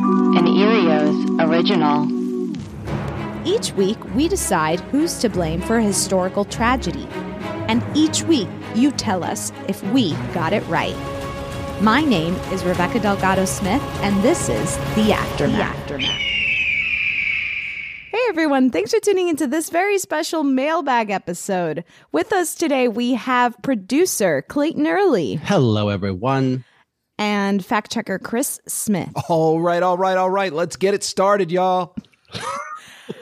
An Earios original. Each week, we decide who's to blame for a historical tragedy. And each week, you tell us if we got it right. My name is Rebecca Delgado Smith, and this is The Aftermath. Hey everyone, thanks for tuning into this very special mailbag episode. With us today, we have producer Clayton Early Hello, everyone. And fact checker Chris Smith. All right, all right, all right. Let's get it started, y'all.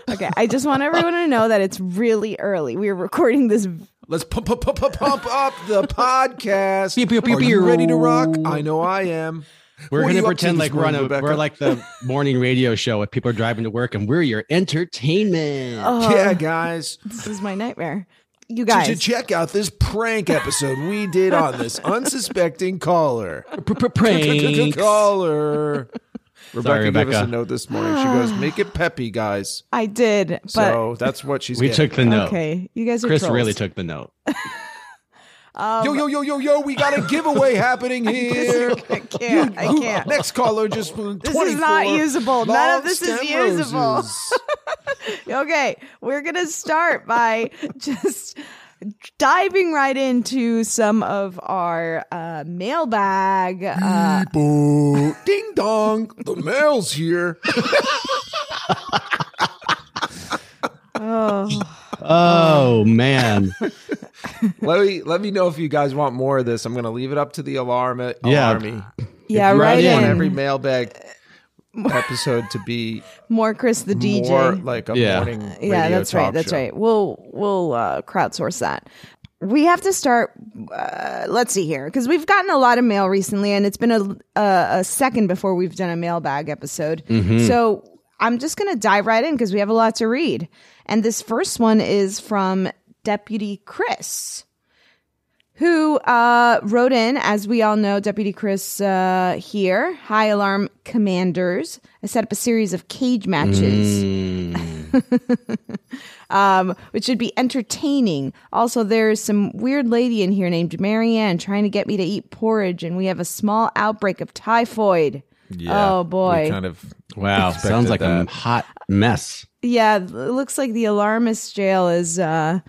Okay, I just want everyone to know that it's really early. We are recording this Let's pump, pump, pump, pump, pump up the podcast. Pew, pew, pew, Are you ready to rock? I know I am. We're going to you up to pretend this like we're on a, Rebecca? we're like the morning radio show if people are driving to work and we're your entertainment. Oh, yeah, guys. This is my nightmare. You guys, To check out this prank episode we did on this unsuspecting caller. Prank Caller. Rebecca, gave us a note this morning. She goes, "Make it peppy, guys." I did, but So that's what she's. We getting. took the note. okay, you guys are Chris trolls. really took the note. yo, yo, yo, yo, yo! We got a giveaway happening here. I can't. I can't. Next caller just This is not usable. None of this is usable. Okay, we're gonna start by just diving right into some of our uh, mailbag. Uh, Ding dong. The mail's here. oh, Oh, man. let me let me know if you guys want more of this. I'm gonna leave it up to the alarm Yeah. alarmy. yeah, you right want in. every mailbag episode to be More Chris the DJ. more like a Yeah. morning radio yeah, that's right. That's show. right. We'll we'll uh, crowdsource that. We have to start. Uh, let's see here, because we've gotten a lot of mail recently, and it's been a a, a second before we've done a mailbag episode. So I'm just gonna dive right in because we have a lot to read. And this first one is from Deputy Chris who uh, wrote in, as we all know, Deputy Chris uh, here, High Alarm Commanders. I set up a series of cage matches, um, which should be entertaining. Also, there's some weird lady in here named Marianne trying to get me to eat porridge, and we have a small outbreak of typhoid. Oh boy. we kind of Wow. Sounds like a hot mess. Yeah, it looks like the alarmist jail is uh,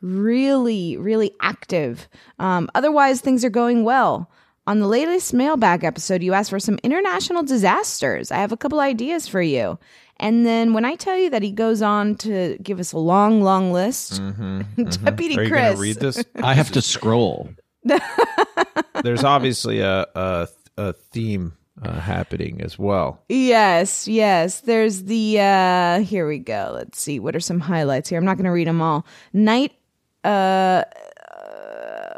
really, really active. Um, otherwise, things are going well. On the latest mailbag episode, you asked for some international disasters. I have a couple ideas for you. And then when I tell you that he goes on to give us a long, long list, Deputy Are you Chris. read this? I have to scroll. There's obviously a, a a theme uh, happening as well. Yes, yes. There's the uh here we go. Let's see. What are some highlights here? I'm not going to read them all. Night uh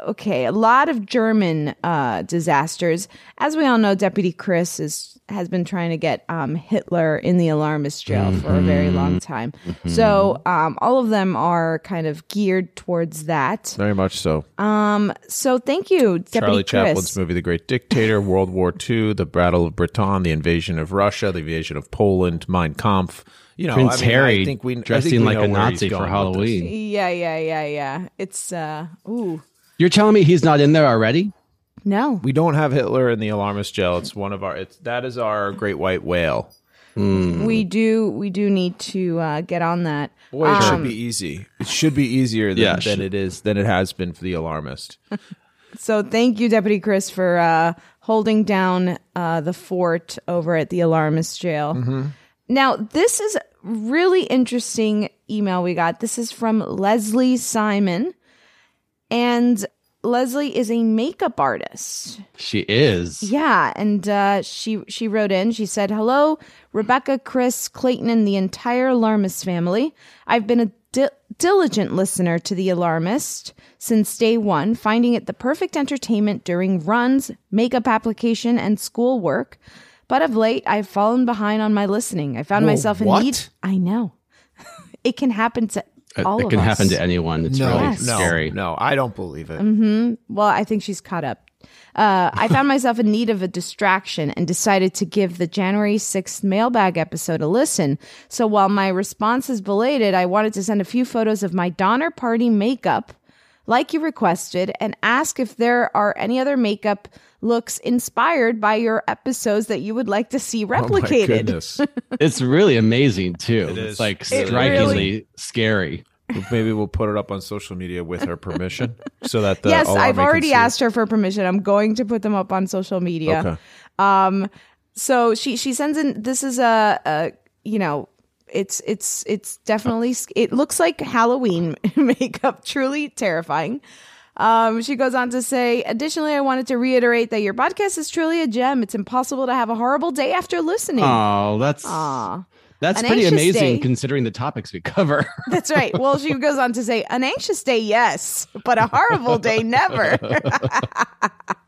okay, a lot of German uh disasters. As we all know, Deputy Chris is has been trying to get um Hitler in the alarmist jail for a very long time. So, um all of them are kind of geared towards that. Very much so. Um so thank you Deputy Charlie Chris. Chaplin's movie The Great Dictator, World War II, The Battle of Britain, The Invasion of Russia, The Invasion of Poland, Mein Kampf. You know, Prince I mean, Harry I think we, I think dressing we like a Nazi for going with this. Halloween. Yeah, yeah, yeah, yeah. It's uh ooh. You're telling me he's not in there already? No. We don't have Hitler in the alarmist jail. It's one of our. It's that is our great white whale. We do we do need to uh, get on that. Boy, it should Um, be easy. It should be easier than, Yeah, than it is than it has been for the alarmist. So thank you, Deputy Chris, for uh, holding down uh, the fort over at the alarmist jail. Now, this is really interesting email we got. This is from Leslie Simon, and Leslie is a makeup artist. She is. Yeah, and uh, she she wrote in. She said, "Hello, Rebecca, Chris, Clayton, and the entire Alarmist family. I've been a di- diligent listener to the Alarmist since day one, finding it the perfect entertainment during runs, makeup application, and schoolwork. But of late, I've fallen behind on my listening. I found Whoa, myself in what? need. I know it can happen to It, all it can us. happen to anyone. It's really Yes. no, scary. no, I don't believe it. Mm-hmm. Well, I think she's caught up. Uh, I found myself in need of a distraction and decided to give the January 6th mailbag episode a listen. So while my response is belated, I wanted to send a few photos of my Donner Party makeup, like you requested, and ask if there are any other makeup looks inspired by your episodes that you would like to see Oh my replicated. goodness. It's really amazing too. It it's is. like It strikingly really- scary. Maybe we'll put it up on social media with her permission, so that the yes, I've already asked her for permission. I'm going to put them up on social media. Okay. Um, so she she sends in. This is a, a you know, it's it's it's definitely it looks like Halloween makeup. Truly terrifying. Um, she goes on to say, additionally, I wanted to reiterate that your podcast is truly a gem. It's impossible to have a horrible day after listening. Oh, that's Aw. that's An pretty amazing day. considering the topics we cover. That's right. Well, she goes on to say, an anxious day, yes, but a horrible day, never.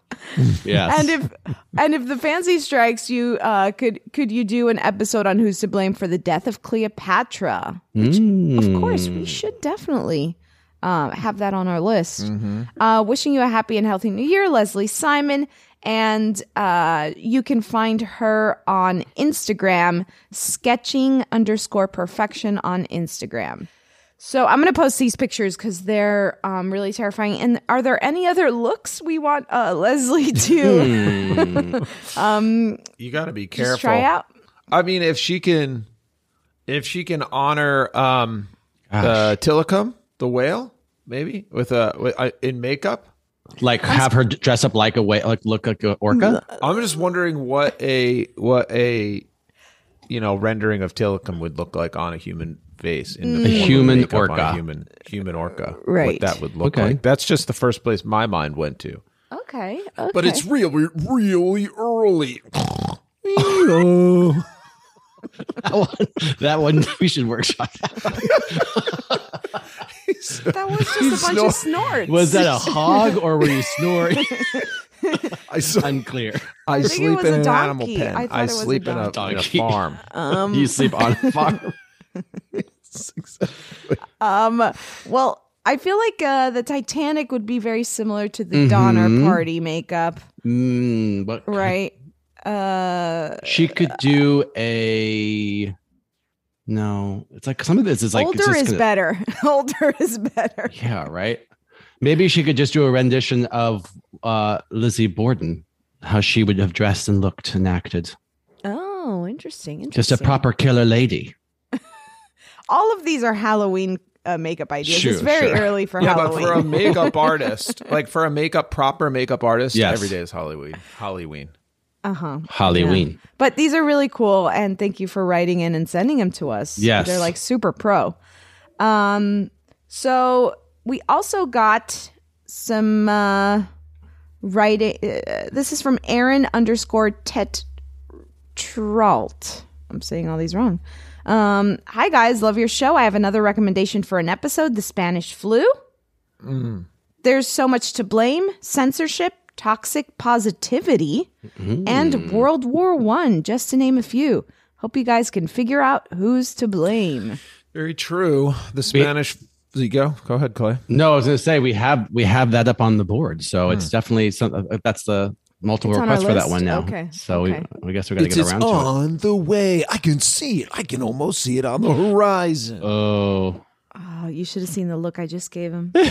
yes. and if and if the fancy strikes you uh could could you do an episode on who's to blame for the death of cleopatra? Which of course we should definitely uh, have that on our list. Uh wishing you a happy and healthy new year leslie simon. And uh, you can find her on Instagram, sketching underscore perfection on Instagram. So I'm going to post these pictures because they're um, really terrifying. And are there any other looks we want uh, Leslie to um, You got to be careful. just try out? I mean, if she can, if she can honor um, uh, Tilikum, the whale, maybe with a with, uh, in makeup. like have her dress up like a whale, like look like an orca. I'm just wondering what a what a you know rendering of Tilikum would look like on a human face in the A human makeup on a orca. human human orca. Right. What that would look Okay. like. That's just the first place my mind went to. Okay. okay. But it's really really early. that one, that one we should workshop. that was just a bunch of snorts. Was that a hog or were you snoring? I, s- Unclear. I think it sleep in a an animal pen. I I, it a sleep in a, in a farm. Um, you sleep on a farm. Um, well, I feel like uh, the Titanic would be very similar to the Donner Party makeup, Mm, but right? Uh, she could do a. No, it's like some of this is like older just is gonna- better. older is better. Yeah, right. Maybe she could just do a rendition of uh, Lizzie Borden, how she would have dressed and looked and acted. Oh, interesting. Just a proper killer lady. All of these are Halloween uh, makeup ideas. Sure, it's very sure. early for yeah, Halloween. but for a makeup artist, like for a makeup proper makeup artist, Yes. every day is Halloween. Halloween. uh huh. Halloween. But these are really cool, and thank you for writing in and sending them to us. Yes. they're like super pro. Um, so we also got some uh, writing. Uh, this is from Aaron underscore Tet Tralt. I'm saying all these wrong. Um, hi guys, love your show. I have another recommendation for an episode: the Spanish flu. There's so much to blame: censorship, toxic positivity, and World War One, just to name a few. Hope you guys can figure out who's to blame. Very true. The Spanish. There you go. Go ahead, Clay. No, I was going to say we have we have that up on the board, so it's definitely some. uh, That's the multiple It's on for that one now. Okay, So okay. we, we guess we got to get around to it. on the way. I can see it. I can almost see it on the horizon. Oh, Oh, you should have seen the look I just gave him.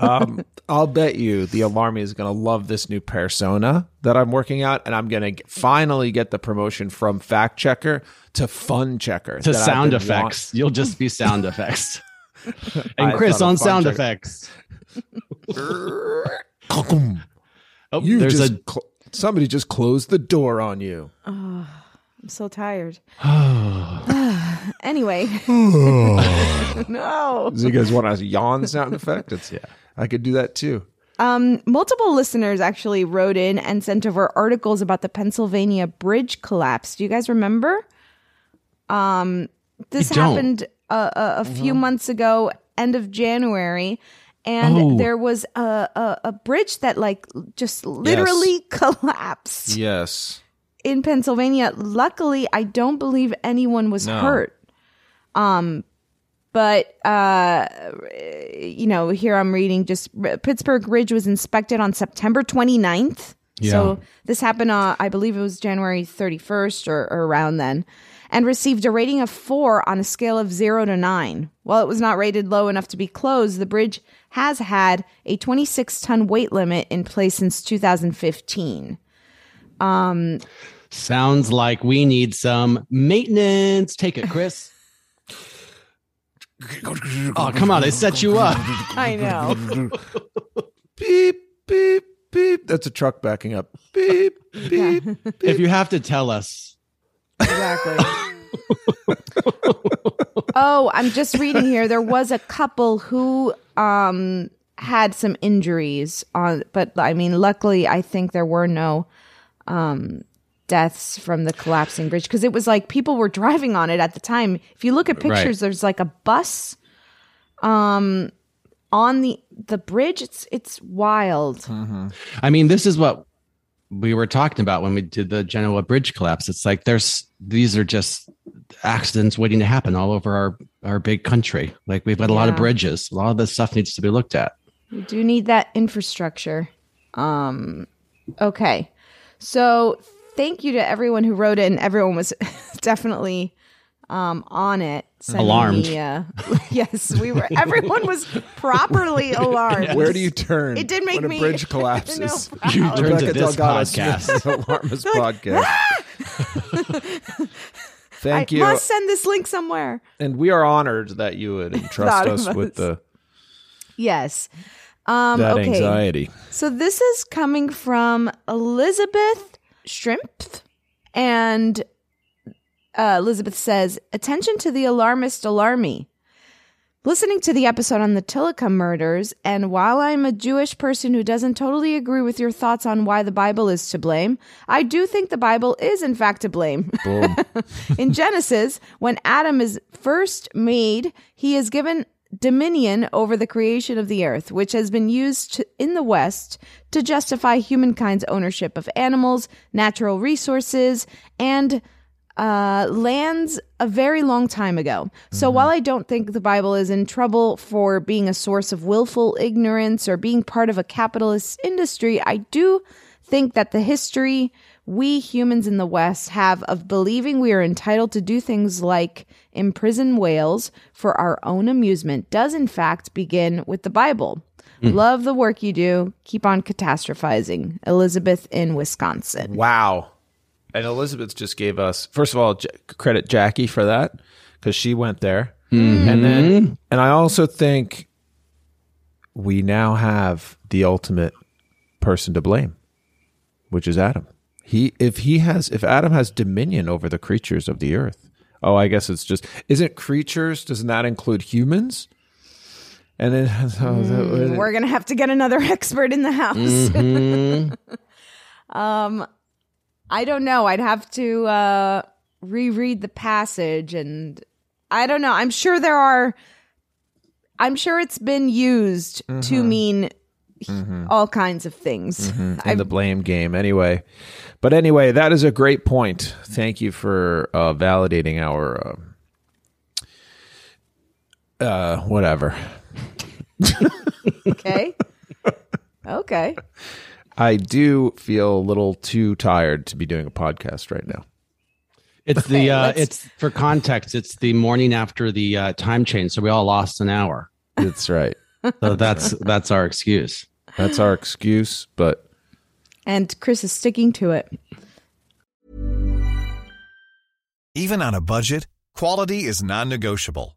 um, I'll bet you the Alarmy is going to love this new persona that I'm working out, and I'm going to finally get the promotion from fact checker to fun checker to sound been effects. You'll just be sound effects. I and Chris on sound checker. effects. want- Oh, You there's just a cl- somebody just closed the door on you. I'm so tired. anyway. no. Do you guys want a yawn sound effect? It's yeah. I could do that too. Um, multiple listeners actually wrote in and sent over articles about the Pennsylvania bridge collapse. Do you guys remember? Um, this happened a, a, a few months ago, end of January, and Oh. there was a, a a bridge that like just literally collapsed Yes. in Pennsylvania. Luckily, I don't believe anyone was No. hurt. Um, but uh, you know, here I'm reading just Pittsburgh Ridge was inspected on September 29th. Yeah. So this happened, uh, I believe it was January 31st or, or around then, and received a rating of four on a scale of zero to nine. While it was not rated low enough to be closed, the bridge has had a 26 ton weight limit in place since 2015. Um, sounds like we need some maintenance. Take it, Chris. oh, oh come on! I set you up. I know. Beep beep beep. That's a truck backing up. Beep beep. if you have to tell us, Exactly. oh, I'm just reading here. There was a couple who um had some injuries on but I mean luckily I think there were no um deaths from the collapsing bridge because it was like people were driving on it at the time. If you look at pictures Right. there's like a bus um on the the bridge it's it's wild. I mean, this is what we were talking about when we did the Genoa Bridge collapse. It's like there's these are just accidents waiting to happen all over our our big country. Like we've got a lot of bridges. A lot of this stuff needs to be looked at. We do need that infrastructure. Um, okay. So thank you to everyone who wrote it, and everyone was definitely um, on it. sending Alarmed. me, uh, yes, we were. Everyone was properly alarmed. Where do you turn? It did make when me- a bridge collapses. No You turn to this Delgado podcast. Smith's Alarmist podcast. Thank I you. must send this link somewhere. And we are honored that you would entrust us with the Yes. Um, that okay. anxiety. So this is coming from Elizabeth Shrimp. And uh, Elizabeth says, Attention to the alarmist alarmy. Listening to the episode on the Tilikum murders, and while I'm a Jewish person who doesn't totally agree with your thoughts on why the Bible is to blame, I do think the Bible is in fact to blame. In Genesis, when Adam is first made, he is given dominion over the creation of the earth, which has been used to, in the West to justify humankind's ownership of animals, natural resources, and uh, lands a very long time ago. So while I don't think the Bible is in trouble for being a source of willful ignorance or being part of a capitalist industry, I do think that the history we humans in the West have of believing we are entitled to do things like imprison whales for our own amusement does in fact begin with the Bible. Love the work you do. Keep on catastrophizing. Elizabeth in Wisconsin. Wow. And Elizabeth just gave us, first of all, j- credit Jackie for that because she went there. And then, and I also think we now have the ultimate person to blame, which is Adam. He, if he has, if Adam has dominion over the creatures of the earth, oh, I guess it's just, isn't creatures, doesn't that include humans? And then so Mm, we're gonna have to get another expert in the house. Mhm. um, I don't know. I'd have to uh, reread the passage, and I don't know. I'm sure there are. I'm sure it's been used to Mhm. mean Mhm. all kinds of things. Mhm, in the blame game anyway. But anyway, that is a great point. Thank you for uh, validating our uh, uh, whatever. okay. Okay. I do feel a little too tired to be doing a podcast right now. It's the uh, let's- it's for context. It's the morning after the uh, time change, so we all lost an hour. That's right. So that's that's our excuse. That's our excuse, but And Chris is sticking to it. Even on a budget, quality is non-negotiable.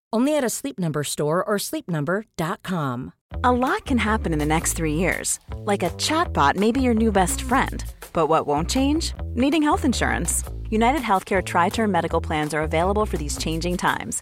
Only at a Sleep Number store or sleepnumber.com. A lot can happen in the next three years. Like a chatbot may be your new best friend. But what won't change? Needing health insurance. United Healthcare Tri Term Medical Plans are available for these changing times.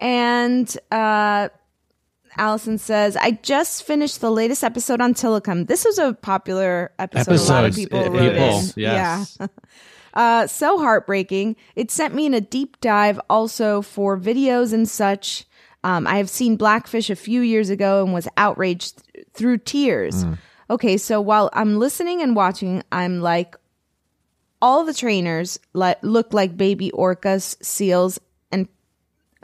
and uh, Allison says, "I just finished the latest episode on Tilikum. This was a popular episode. a lot of people uh, wrote people, in. yes. Yeah." Uh, so heartbreaking. It sent me in a deep dive also for videos and such. Um, I have seen Blackfish a few years ago and was outraged th- through tears. Okay, so while I'm listening and watching, I'm like, all the trainers li- look like baby orcas, seals,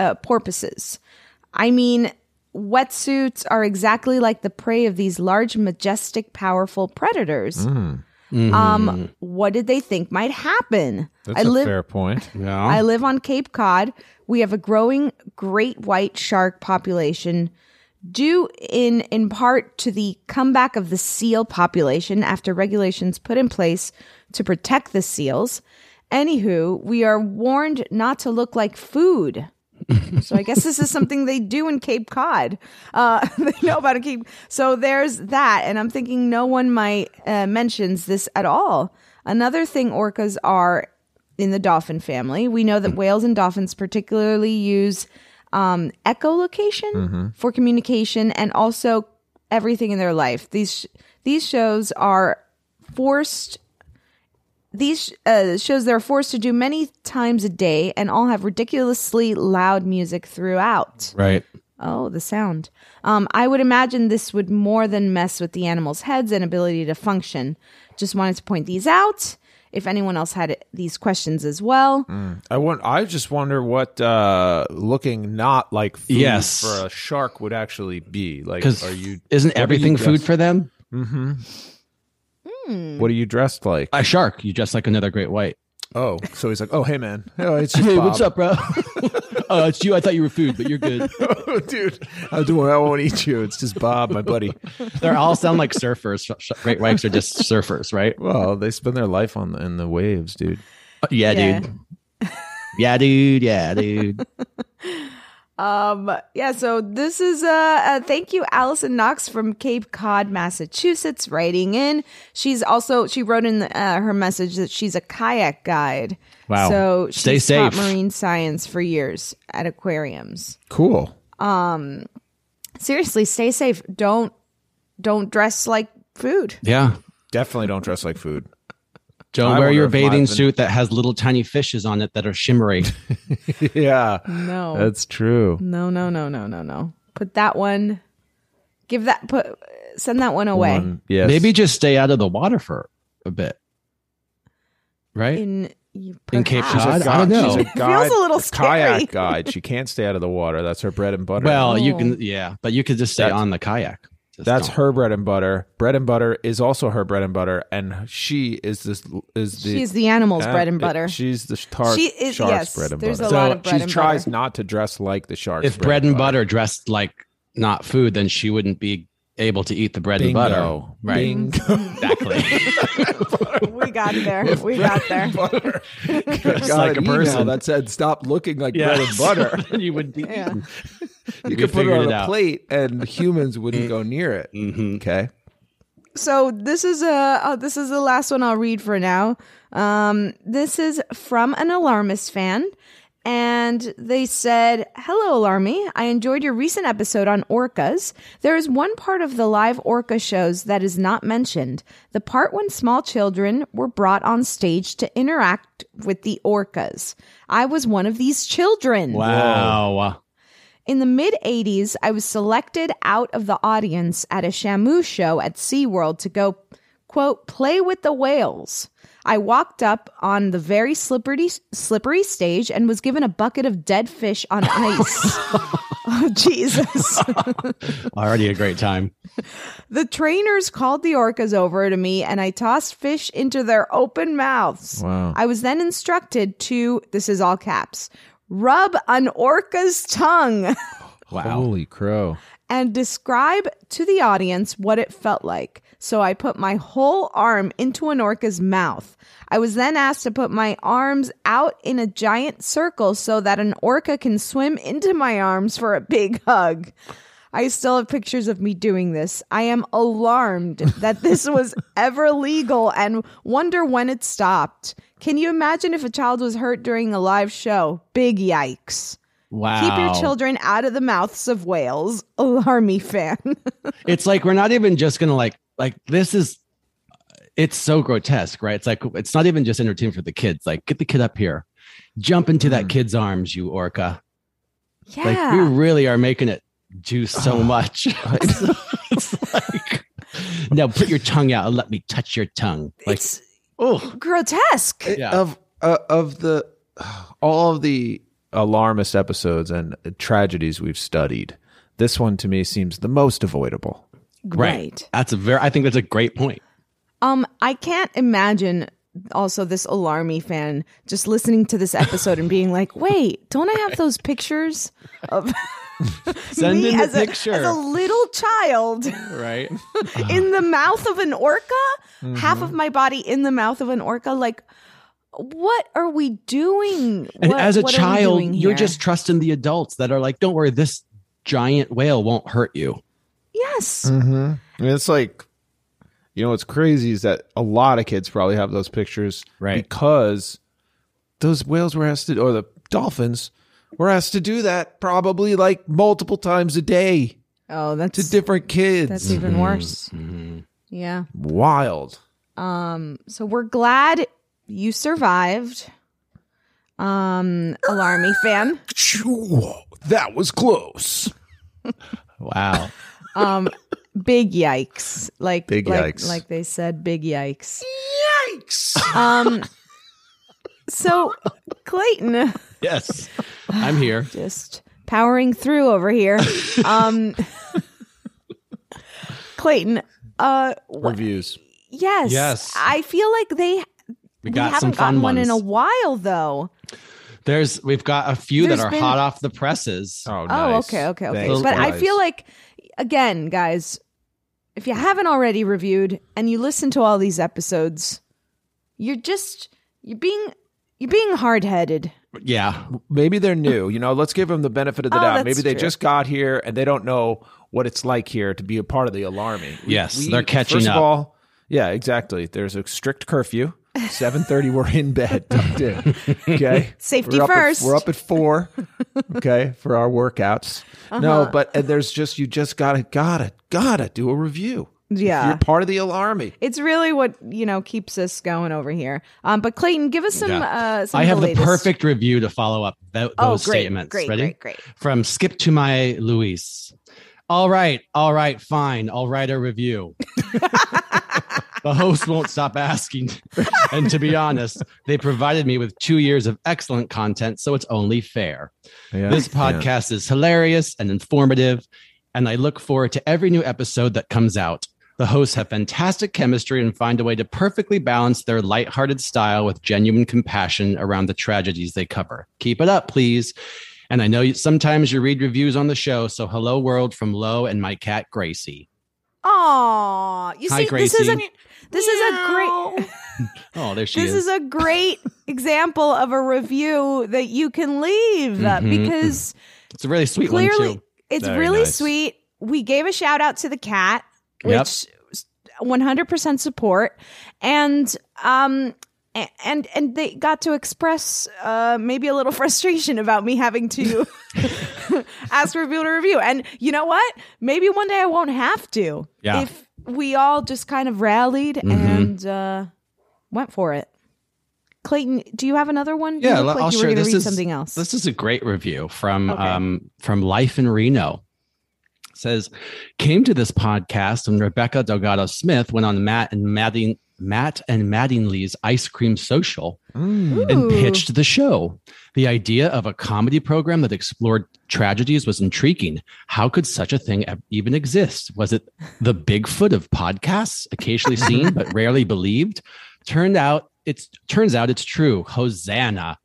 uh, porpoises. I mean, wetsuits are exactly like the prey of these large, majestic, powerful predators. Um, what did they think might happen? that's I a live. fair point. Yeah. I live on Cape Cod. We have a growing great white shark population due in in part to the comeback of the seal population after regulations put in place to protect the seals. Anywho, we are warned not to look like food. so I guess this is something they do in Cape Cod. Uh, they know about a Cape. So there's that, and I'm thinking no one might uh, mentions this at all. Another thing orcas are in the dolphin family. We know that whales and dolphins particularly use um, echolocation for communication and also everything in their life. These these shows are forced. These uh, shows they're forced to do many times a day and all have ridiculously loud music throughout. Right. Oh, the sound. Um, I would imagine this would more than mess with the animals' heads and ability to function. Just wanted to point these out. if anyone else had these questions as well. I want. I just wonder what uh, looking not like food Yes. for a shark would actually be like. Because Are you? isn't what are you everything food for them? Mm-hmm. Hmm. What are you dressed like? A shark, you dress like another great white. Oh, so he's like, oh hey man, oh it's just Hey, Bob. what's up, bro? oh, it's you. I thought you were food, but you're good. oh, dude? I don't. I won't eat you. It's just Bob, my buddy. They all sound like surfers. Sh- sh- Great whites are just surfers, right? Well, they spend their life on the, in the waves, dude. Yeah, Yeah. dude. Yeah, dude. Yeah, dude. Um, yeah, so this is uh, uh thank you, Allison Knox from Cape Cod, Massachusetts, writing in. She's also she wrote in the, uh, her message that she's a kayak guide. Wow. So Stay she's taught safe. marine science for years at aquariums. Cool. Um, seriously, stay safe. Don't don't dress like food. Yeah. Definitely don't dress like food. Don't I wear your bathing Marvin- suit that has little tiny fishes on it that are shimmery. yeah, No. that's true. No, no, no, no, no, no. Put that one. Give that. Put. Send that one away. One- yes. Maybe just stay out of the water for a bit. Right? In you In Cape. Cod? She's I don't know. She's a Feels a little scary. kayak guide. She can't stay out of the water. That's her bread and butter. well, you Oh. can, yeah, but you could just stay That's- on the kayak. Just That's don't. her bread and butter. Bread and butter is also her bread and butter, and she is this is the She's the animal's uh, bread and it- butter. she's the tar- She is- shark's yes, bread and there's butter. a lot So of bread she and tries butter. not to dress like the shark's. If bread and butter dressed like not food, then she wouldn't be able to eat the bread Bingo. and butter. Right. Bingo. Exactly. we got there. We got there. butter. Just Got like a person. that said, "Stop looking like Yeah. bread and butter." Then you would be. Yeah. you We could put it on it a out. plate, and humans wouldn't go near it. Mhm. Okay. So this is a uh, this is the last one I'll read for now. Um, this is from an alarmist fan, and they said, "Hello, Alarmy. I enjoyed your recent episode on orcas. There is one part of the live orca shows that is not mentioned: the part when small children were brought on stage to interact with the orcas. I was one of these children. Wow. In the mid 80s, I was selected out of the audience at a Shamu show at SeaWorld to go, quote, play with the whales. I walked up on the very slippery, slippery stage and was given a bucket of dead fish on ice. oh, Jesus. Already a great time. the trainers called the orcas over to me and I tossed fish into their open mouths. Wow. I was then instructed to, this is all caps, rub an orca's tongue. Wow. Holy crow! And describe to the audience what it felt like. So I put my whole arm into an orca's mouth. I was then asked to put my arms out in a giant circle so that an orca can swim into my arms for a big hug. I still have pictures of me doing this. I am alarmed that this was ever legal and wonder when it stopped. Can you imagine if a child was hurt during a live show? Big yikes. Wow. Keep your children out of the mouths of whales. Alarmy fan. It's like we're not even just gonna like like this is it's so grotesque, right? It's like it's not even just entertainment for the kids. Like, get the kid up here. Jump into that kid's arms, you orca. yeah. Like we really are making it do so much. it's like now put your tongue out and let me touch your tongue. Like it's oh grotesque. Yeah. Of uh, of the all of the alarmist episodes and tragedies we've studied, this one to me seems the most avoidable. Right. That's a very I think that's a great point. Um, I can't imagine also this alarmy fan just listening to this episode and being like, wait, don't I have those pictures of Send me in the as, a, picture. as a little child right? in the mouth of an orca? Mm-hmm. Half of my body in the mouth of an orca? Like, what are we doing? And What- as a what are we child, you're just trusting the adults that are like, don't worry, this giant whale won't hurt you. Yes. Mm-hmm. I mean, it's like, you know, what's crazy is that a lot of kids probably have those pictures, Right. Because those whales were asked to, or the dolphins were asked to do that probably like multiple times a day Oh, that's to different kids. that's even Mm-hmm. worse. Yeah. Wild. Um, so we're glad you survived. Um, alarmy fan. That was close. Wow. Um, big yikes. Like Big like, yikes. Like they said, big yikes. Yikes. Um. So, Clayton, Yes, I'm here. just powering through over here. Um. Clayton, uh, Reviews. yes, Yes. I feel like they We got haven't some fun gotten one ones. in a while though. There's we've got a few There's that are been- hot off the presses. Oh, Oh, nice. okay, okay, okay. Thanks, but I feel like, again, guys, if you haven't already reviewed and you listen to all these episodes, you're just you're being you're being hard headed. Yeah, maybe they're new. You know, let's give them the benefit of the Oh, doubt. Maybe they true. just got here and they don't know what it's like here to be a part of the alarming. We- Yes, they're catching first up. Of all, yeah, exactly. There's a strict curfew. Seven thirty, we're in bed, tucked in. Okay, Safety We're up at- first. we're up at four. Okay, for our workouts. No, Uh-huh. but and there's just you just gotta gotta gotta do a review. Yeah. You're part of the alarmy. It's really what you know keeps us going over here. Um, but Clayton, give us some. Yeah. Uh, some I have the, latest. perfect review to follow up tho- Oh, those great, statements. great, Ready? great, great. From Skip to my Luis. All right, all right, fine. I'll write a review. the host won't stop asking. and to be honest, they provided me with two years of excellent content, so it's only fair. Yeah, This yeah. podcast is hilarious and informative, and I look forward to every new episode that comes out. The hosts have fantastic chemistry and find a way to perfectly balance their lighthearted style with genuine compassion around the tragedies they cover. Keep it up, please. And I know you, sometimes you read reviews on the show, so hello world from Lo and my cat Gracie. Aw, you Hi, see, this is a Gracie. this is a great. Oh, there she this is. is a great example of a review that you can leave uh, Mhm. because it's a really sweet one clearly too. it's Very really nice. sweet. We gave a shout out to the cat, Yep. which 100% support, and um. And and they got to express uh, maybe a little frustration about me having to ask for people to review. And you know what? Maybe one day I won't have to. Yeah. If we all just kind of rallied Mhm. and uh, went for it. Clayton, do you have another one? You Yeah, like I'll you were share. gonna This read is something else. This is a great review from Okay. um, from Life in Reno. It says came to this podcast when Rebecca Delgado Smith went on Matt and Madding Matt and Mattingly's ice cream social mm. and pitched the show. The idea of a comedy program that explored tragedies was intriguing. How could such a thing even exist? Was it the Bigfoot of podcasts, occasionally seen but rarely believed? Turned out it's turns out it's true. Hosanna.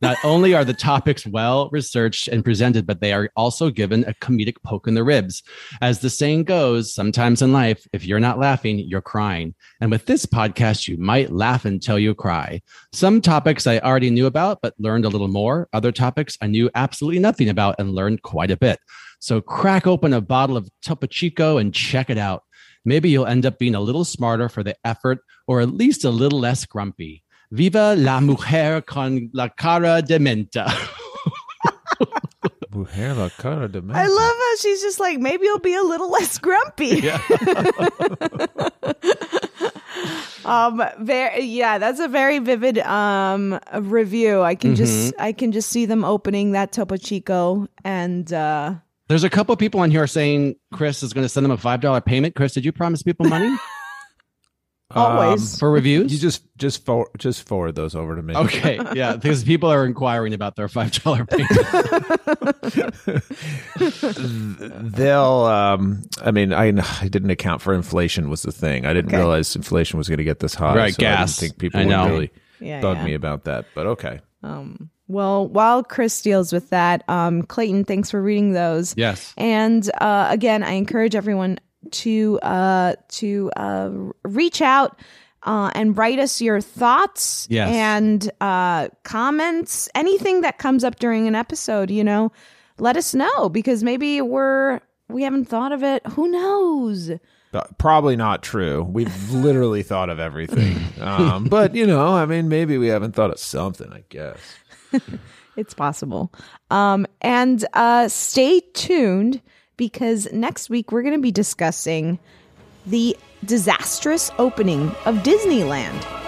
Not only are the topics well researched and presented, but they are also given a comedic poke in the ribs. As the saying goes, sometimes in life, if you're not laughing, you're crying. And with this podcast, you might laugh until you cry. Some topics I already knew about, but learned a little more. Other topics I knew absolutely nothing about and learned quite a bit. So crack open a bottle of Topo Chico and check it out. Maybe you'll end up being a little smarter for the effort or at least a little less grumpy. Viva la mujer con la cara de menta. Mujer la cara de I love how she's just like, maybe you'll be a little less grumpy. um very yeah that's a very vivid um review i can just Mm-hmm. i can just see them opening that topo chico and uh There's a couple people on here saying Chris is going to send them a $5 payment. Chris, did you promise people money always for reviews? You just just for, just forward those over to me. Okay, yeah, because people are inquiring about their five dollar payment. They'll. Um, I mean, I I didn't account for inflation was the thing. I didn't Okay. realize inflation was going to get this high. Right, so I didn't gas. think people I would really Yeah, bug yeah. me about that. But okay. um well while chris deals with that um clayton thanks for reading those yes, And uh, again, I encourage everyone to uh, to uh, reach out uh, and write us your thoughts Yes. and uh, comments, anything that comes up during an episode. You know, let us know because maybe we're we haven't thought of it. Who knows? But probably not true. We've literally thought of everything. Um, but you know, I mean, maybe we haven't thought of something. I guess. It's possible. Um, and uh, stay tuned because next week we're going to be discussing the disastrous opening of Disneyland.